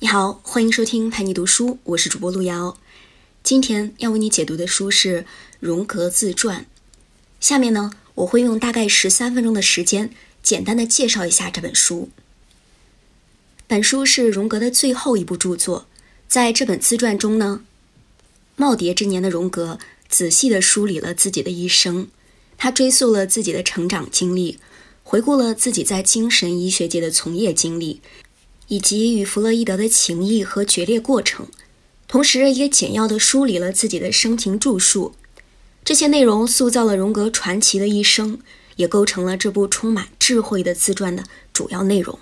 你好，欢迎收听陪你读书，我是主播路遥。今天要为你解读的书是《荣格自传》。下面呢，我会用大概十三分钟的时间，简单的介绍一下这本书。本书是荣格的最后一部著作，在这本自传中呢，耄耋之年的荣格仔细的梳理了自己的一生，他追溯了自己的成长经历，回顾了自己在精神医学界的从业经历。以及与弗洛伊德的情谊和决裂过程，同时也简要地梳理了自己的生平著述。这些内容塑造了荣格传奇的一生，也构成了这部充满智慧的自传的主要内容。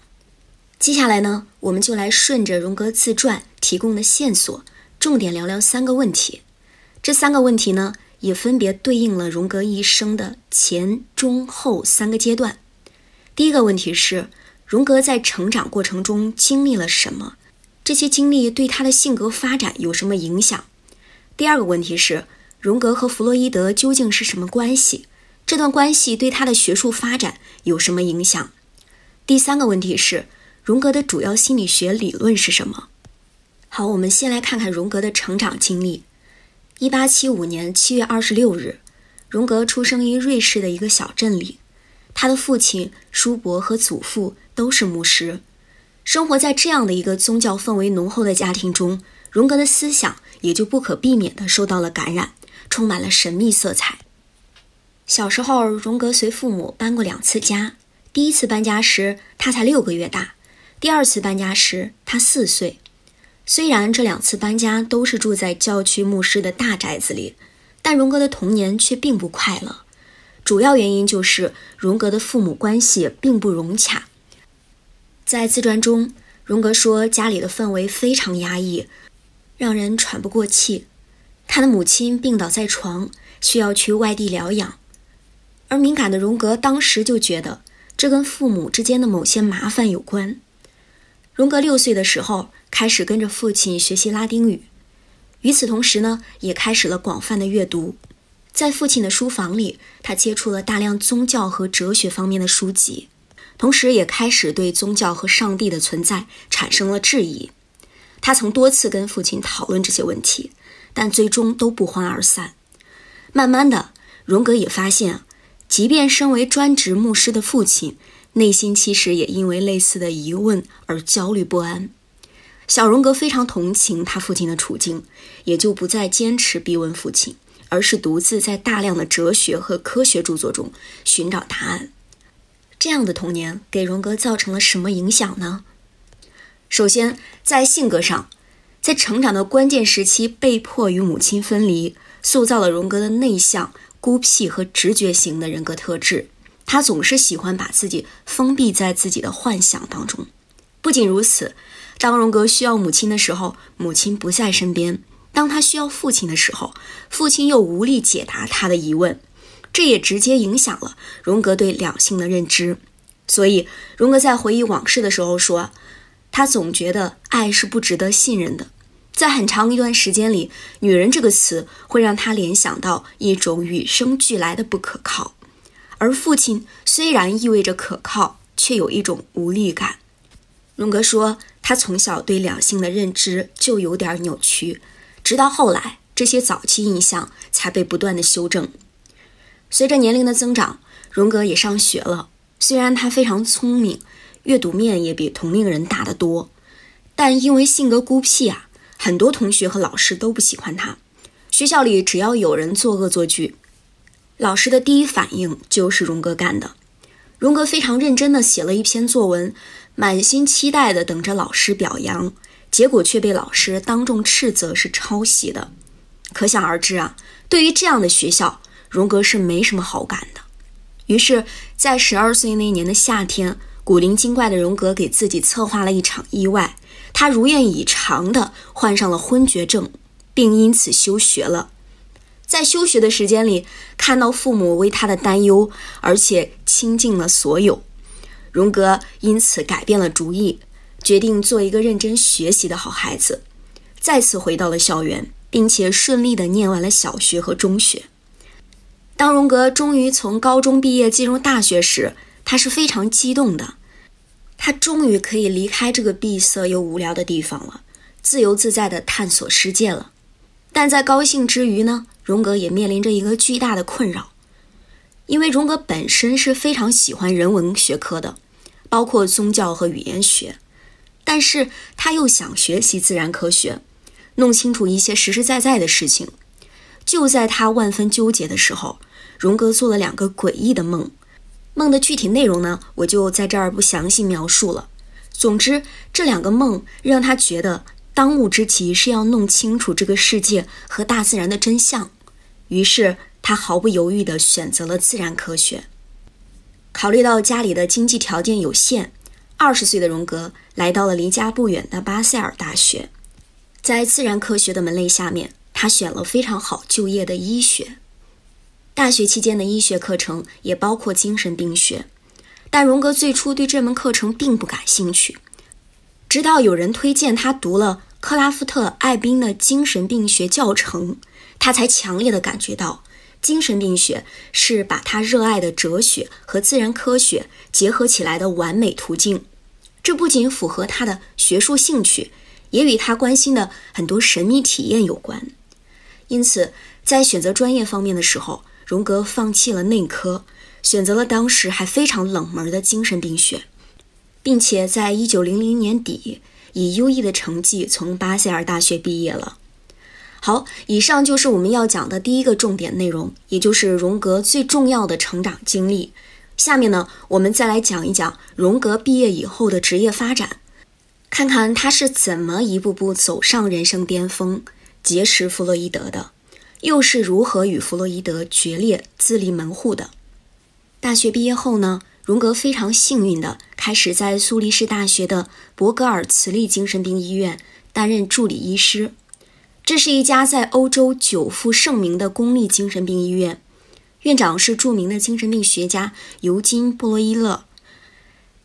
接下来呢，我们就来顺着荣格自传提供的线索，重点聊聊三个问题。这三个问题呢，也分别对应了荣格一生的前、中、后三个阶段。第一个问题是。荣格在成长过程中经历了什么？这些经历对他的性格发展有什么影响？第二个问题是，荣格和弗洛伊德究竟是什么关系？这段关系对他的学术发展有什么影响？第三个问题是，荣格的主要心理学理论是什么？好，我们先来看看荣格的成长经历。一八七五年七月二十六日，荣格出生于瑞士的一个小镇里，他的父亲、叔伯和祖父。都是牧师，生活在这样的一个宗教氛围浓厚的家庭中，荣格的思想也就不可避免地受到了感染，充满了神秘色彩。小时候，荣格随父母搬过两次家。第一次搬家时，他才六个月大；第二次搬家时，他四岁。虽然这两次搬家都是住在教区牧师的大宅子里，但荣格的童年却并不快乐。主要原因就是荣格的父母关系并不融洽。在自传中，荣格说家里的氛围非常压抑，让人喘不过气。他的母亲病倒在床，需要去外地疗养，而敏感的荣格当时就觉得这跟父母之间的某些麻烦有关。荣格六岁的时候开始跟着父亲学习拉丁语，与此同时呢，也开始了广泛的阅读。在父亲的书房里，他接触了大量宗教和哲学方面的书籍。同时，也开始对宗教和上帝的存在产生了质疑。他曾多次跟父亲讨论这些问题，但最终都不欢而散。慢慢的，荣格也发现，即便身为专职牧师的父亲，内心其实也因为类似的疑问而焦虑不安。小荣格非常同情他父亲的处境，也就不再坚持逼问父亲，而是独自在大量的哲学和科学著作中寻找答案。这样的童年给荣格造成了什么影响呢？首先，在性格上，在成长的关键时期被迫与母亲分离，塑造了荣格的内向、孤僻和直觉型的人格特质。他总是喜欢把自己封闭在自己的幻想当中。不仅如此，当荣格需要母亲的时候，母亲不在身边；当他需要父亲的时候，父亲又无力解答他的疑问。这也直接影响了荣格对两性的认知，所以荣格在回忆往事的时候说，他总觉得爱是不值得信任的。在很长一段时间里，“女人”这个词会让他联想到一种与生俱来的不可靠，而父亲虽然意味着可靠，却有一种无力感。荣格说，他从小对两性的认知就有点扭曲，直到后来，这些早期印象才被不断的修正。随着年龄的增长，荣格也上学了。虽然他非常聪明，阅读面也比同龄人大得多，但因为性格孤僻啊，很多同学和老师都不喜欢他。学校里只要有人做恶作剧，老师的第一反应就是荣格干的。荣格非常认真地写了一篇作文，满心期待地等着老师表扬，结果却被老师当众斥责是抄袭的。可想而知啊，对于这样的学校。荣格是没什么好感的，于是，在十二岁那年的夏天，古灵精怪的荣格给自己策划了一场意外，他如愿以偿的患上了昏厥症，并因此休学了。在休学的时间里，看到父母为他的担忧，而且倾尽了所有，荣格因此改变了主意，决定做一个认真学习的好孩子，再次回到了校园，并且顺利的念完了小学和中学。当荣格终于从高中毕业进入大学时，他是非常激动的。他终于可以离开这个闭塞又无聊的地方了，自由自在的探索世界了。但在高兴之余呢，荣格也面临着一个巨大的困扰，因为荣格本身是非常喜欢人文学科的，包括宗教和语言学，但是他又想学习自然科学，弄清楚一些实实在在的事情。就在他万分纠结的时候，荣格做了两个诡异的梦。梦的具体内容呢，我就在这儿不详细描述了。总之，这两个梦让他觉得当务之急是要弄清楚这个世界和大自然的真相。于是，他毫不犹豫地选择了自然科学。考虑到家里的经济条件有限，二十岁的荣格来到了离家不远的巴塞尔大学，在自然科学的门类下面，他选了非常好就业的医学。大学期间的医学课程也包括精神病学，但荣格最初对这门课程并不感兴趣。直到有人推荐他读了克拉夫特·艾宾的精神病学教程，他才强烈的感觉到，精神病学是把他热爱的哲学和自然科学结合起来的完美途径。这不仅符合他的学术兴趣，也与他关心的很多神秘体验有关。因此，在选择专业方面的时候，荣格放弃了内科，选择了当时还非常冷门的精神病学，并且在一九零零年底以优异的成绩从巴塞尔大学毕业了。好，以上就是我们要讲的第一个重点内容，也就是荣格最重要的成长经历。下面呢，我们再来讲一讲荣格毕业以后的职业发展，看看他是怎么一步步走上人生巅峰，结识弗洛伊德的。又是如何与弗洛伊德决裂、自立门户的？大学毕业后呢？荣格非常幸运的开始在苏黎世大学的伯格尔茨利精神病医院担任助理医师。这是一家在欧洲久负盛名的公立精神病医院，院长是著名的精神病学家尤金·布洛伊勒。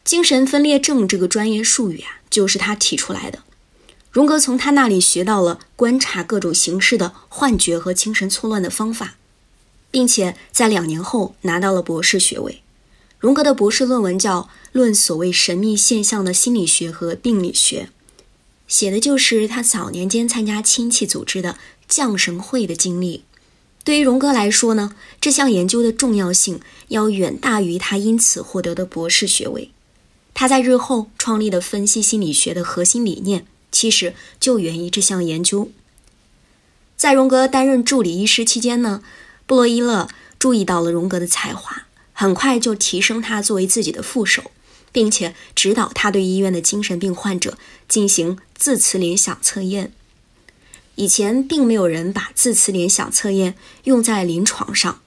精神分裂症这个专业术语啊，就是他提出来的。荣格从他那里学到了观察各种形式的幻觉和精神错乱的方法，并且在两年后拿到了博士学位。荣格的博士论文叫《论所谓神秘现象的心理学和病理学》，写的就是他早年间参加亲戚组织的降神会的经历。对于荣格来说呢，这项研究的重要性要远大于他因此获得的博士学位。他在日后创立的分析心理学的核心理念。其实就源于这项研究。在荣格担任助理医师期间呢，布洛伊勒注意到了荣格的才华，很快就提升他作为自己的副手，并且指导他对医院的精神病患者进行字词联想测验。以前并没有人把字词联想测验用在临床上，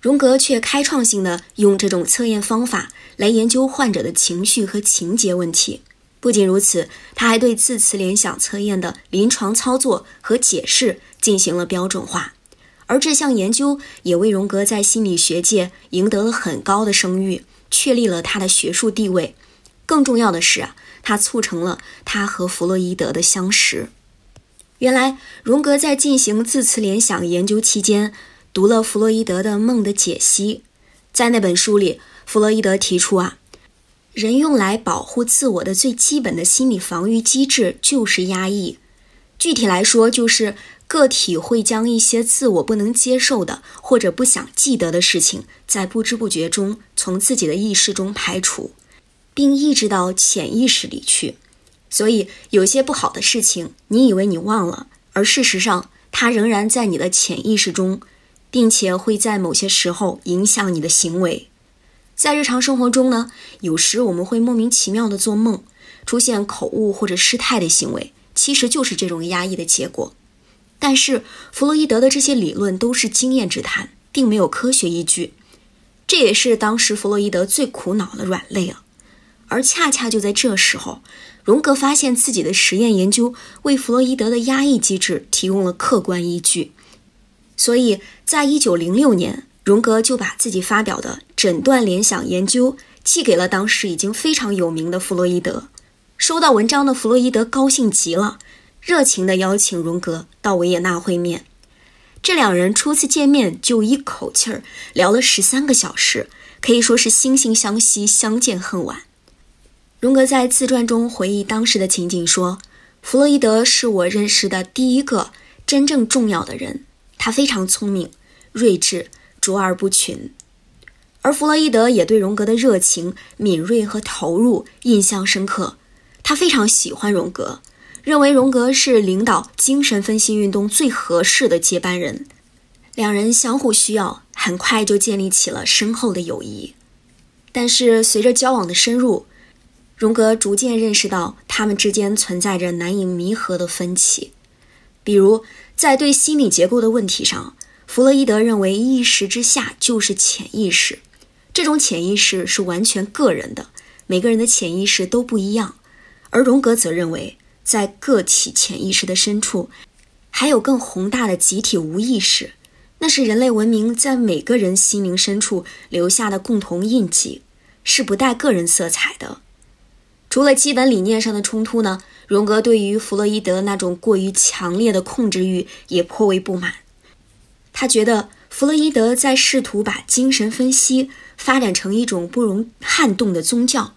荣格却开创性的用这种测验方法来研究患者的情绪和情节问题。不仅如此，他还对字词联想测验的临床操作和解释进行了标准化，而这项研究也为荣格在心理学界赢得了很高的声誉，确立了他的学术地位。更重要的是啊，他促成了他和弗洛伊德的相识。原来，荣格在进行字词联想研究期间，读了弗洛伊德的《梦的解析》。在那本书里，弗洛伊德提出啊。人用来保护自我的最基本的心理防御机制就是压抑。具体来说，就是个体会将一些自我不能接受的或者不想记得的事情，在不知不觉中从自己的意识中排除，并抑制到潜意识里去。所以，有些不好的事情，你以为你忘了，而事实上，它仍然在你的潜意识中，并且会在某些时候影响你的行为。在日常生活中呢，有时我们会莫名其妙的做梦，出现口误或者失态的行为，其实就是这种压抑的结果。但是弗洛伊德的这些理论都是经验之谈，并没有科学依据，这也是当时弗洛伊德最苦恼的软肋啊。而恰恰就在这时候，荣格发现自己的实验研究为弗洛伊德的压抑机制提供了客观依据，所以在一九零六年。荣格就把自己发表的诊断联想研究寄给了当时已经非常有名的弗洛伊德。收到文章的弗洛伊德高兴极了，热情地邀请荣格到维也纳会面。这两人初次见面就一口气儿聊了十三个小时，可以说是惺惺相惜，相见恨晚。荣格在自传中回忆当时的情景说：“弗洛伊德是我认识的第一个真正重要的人，他非常聪明、睿智、卓而不群。”而弗洛伊德也对荣格的热情、敏锐和投入印象深刻，他非常喜欢荣格，认为荣格是领导精神分析运动最合适的接班人。两人相互需要，很快就建立起了深厚的友谊。但是随着交往的深入，荣格逐渐认识到他们之间存在着难以弥合的分歧，比如在对心理结构的问题上，弗洛伊德认为意识之下就是潜意识，这种潜意识是完全个人的，每个人的潜意识都不一样；而荣格则认为，在个体潜意识的深处，还有更宏大的集体无意识，那是人类文明在每个人心灵深处留下的共同印记，是不带个人色彩的。除了基本理念上的冲突呢，荣格对于弗洛伊德那种过于强烈的控制欲也颇为不满。他觉得弗洛伊德在试图把精神分析发展成一种不容撼动的宗教，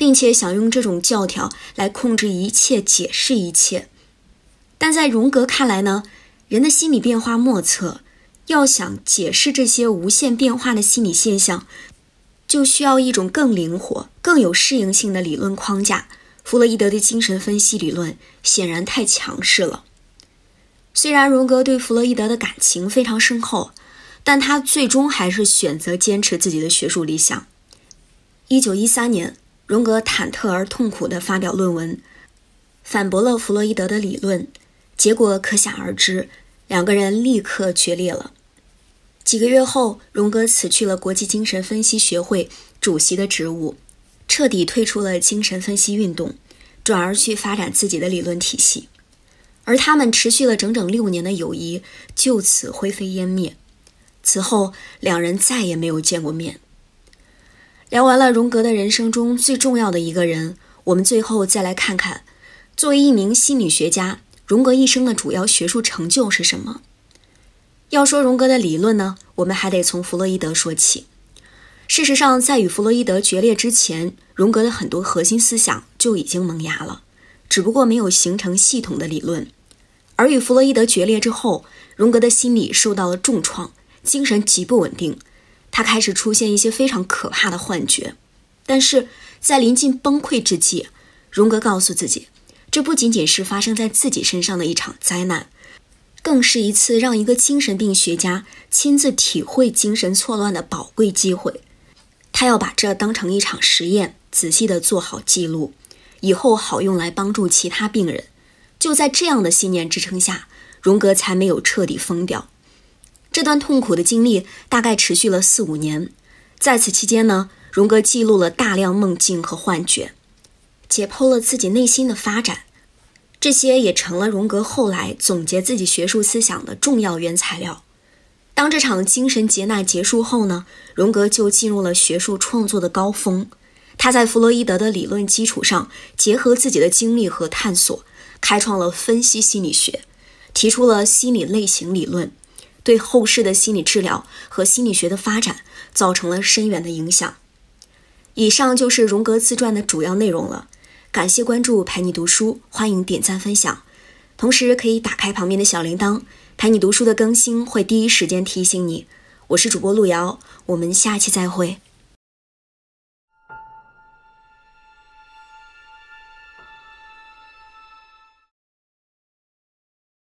并且想用这种教条来控制一切、解释一切。但在荣格看来呢，人的心理变化莫测，要想解释这些无限变化的心理现象。就需要一种更灵活、更有适应性的理论框架。弗洛伊德的精神分析理论显然太强势了。虽然荣格对弗洛伊德的感情非常深厚，但他最终还是选择坚持自己的学术理想。一九一三年，荣格忐忑而痛苦地发表论文，反驳了弗洛伊德的理论，结果可想而知，两个人立刻决裂了。几个月后，荣格辞去了国际精神分析学会主席的职务，彻底退出了精神分析运动，转而去发展自己的理论体系。而他们持续了整整六年的友谊就此灰飞烟灭。此后，两人再也没有见过面。聊完了荣格的人生中最重要的一个人，我们最后再来看看，作为一名心理学家，荣格一生的主要学术成就是什么？要说荣格的理论呢，我们还得从弗洛伊德说起。事实上，在与弗洛伊德决裂之前，荣格的很多核心思想就已经萌芽了，只不过没有形成系统的理论。而与弗洛伊德决裂之后，荣格的心理受到了重创，精神极不稳定，他开始出现一些非常可怕的幻觉。但是在临近崩溃之际，荣格告诉自己，这不仅仅是发生在自己身上的一场灾难。更是一次让一个精神病学家亲自体会精神错乱的宝贵机会。他要把这当成一场实验，仔细地做好记录，以后好用来帮助其他病人。就在这样的信念支撑下，荣格才没有彻底疯掉。这段痛苦的经历大概持续了四五年，在此期间呢，荣格记录了大量梦境和幻觉，解剖了自己内心的发展。这些也成了荣格后来总结自己学术思想的重要原材料。当这场精神劫难结束后呢，荣格就进入了学术创作的高峰。他在弗洛伊德的理论基础上，结合自己的经历和探索，开创了分析心理学，提出了心理类型理论，对后世的心理治疗和心理学的发展造成了深远的影响。以上就是荣格自传的主要内容了。感谢关注陪你读书，欢迎点赞分享，同时可以打开旁边的小铃铛，陪你读书的更新会第一时间提醒你。我是主播路遥，我们下期再会。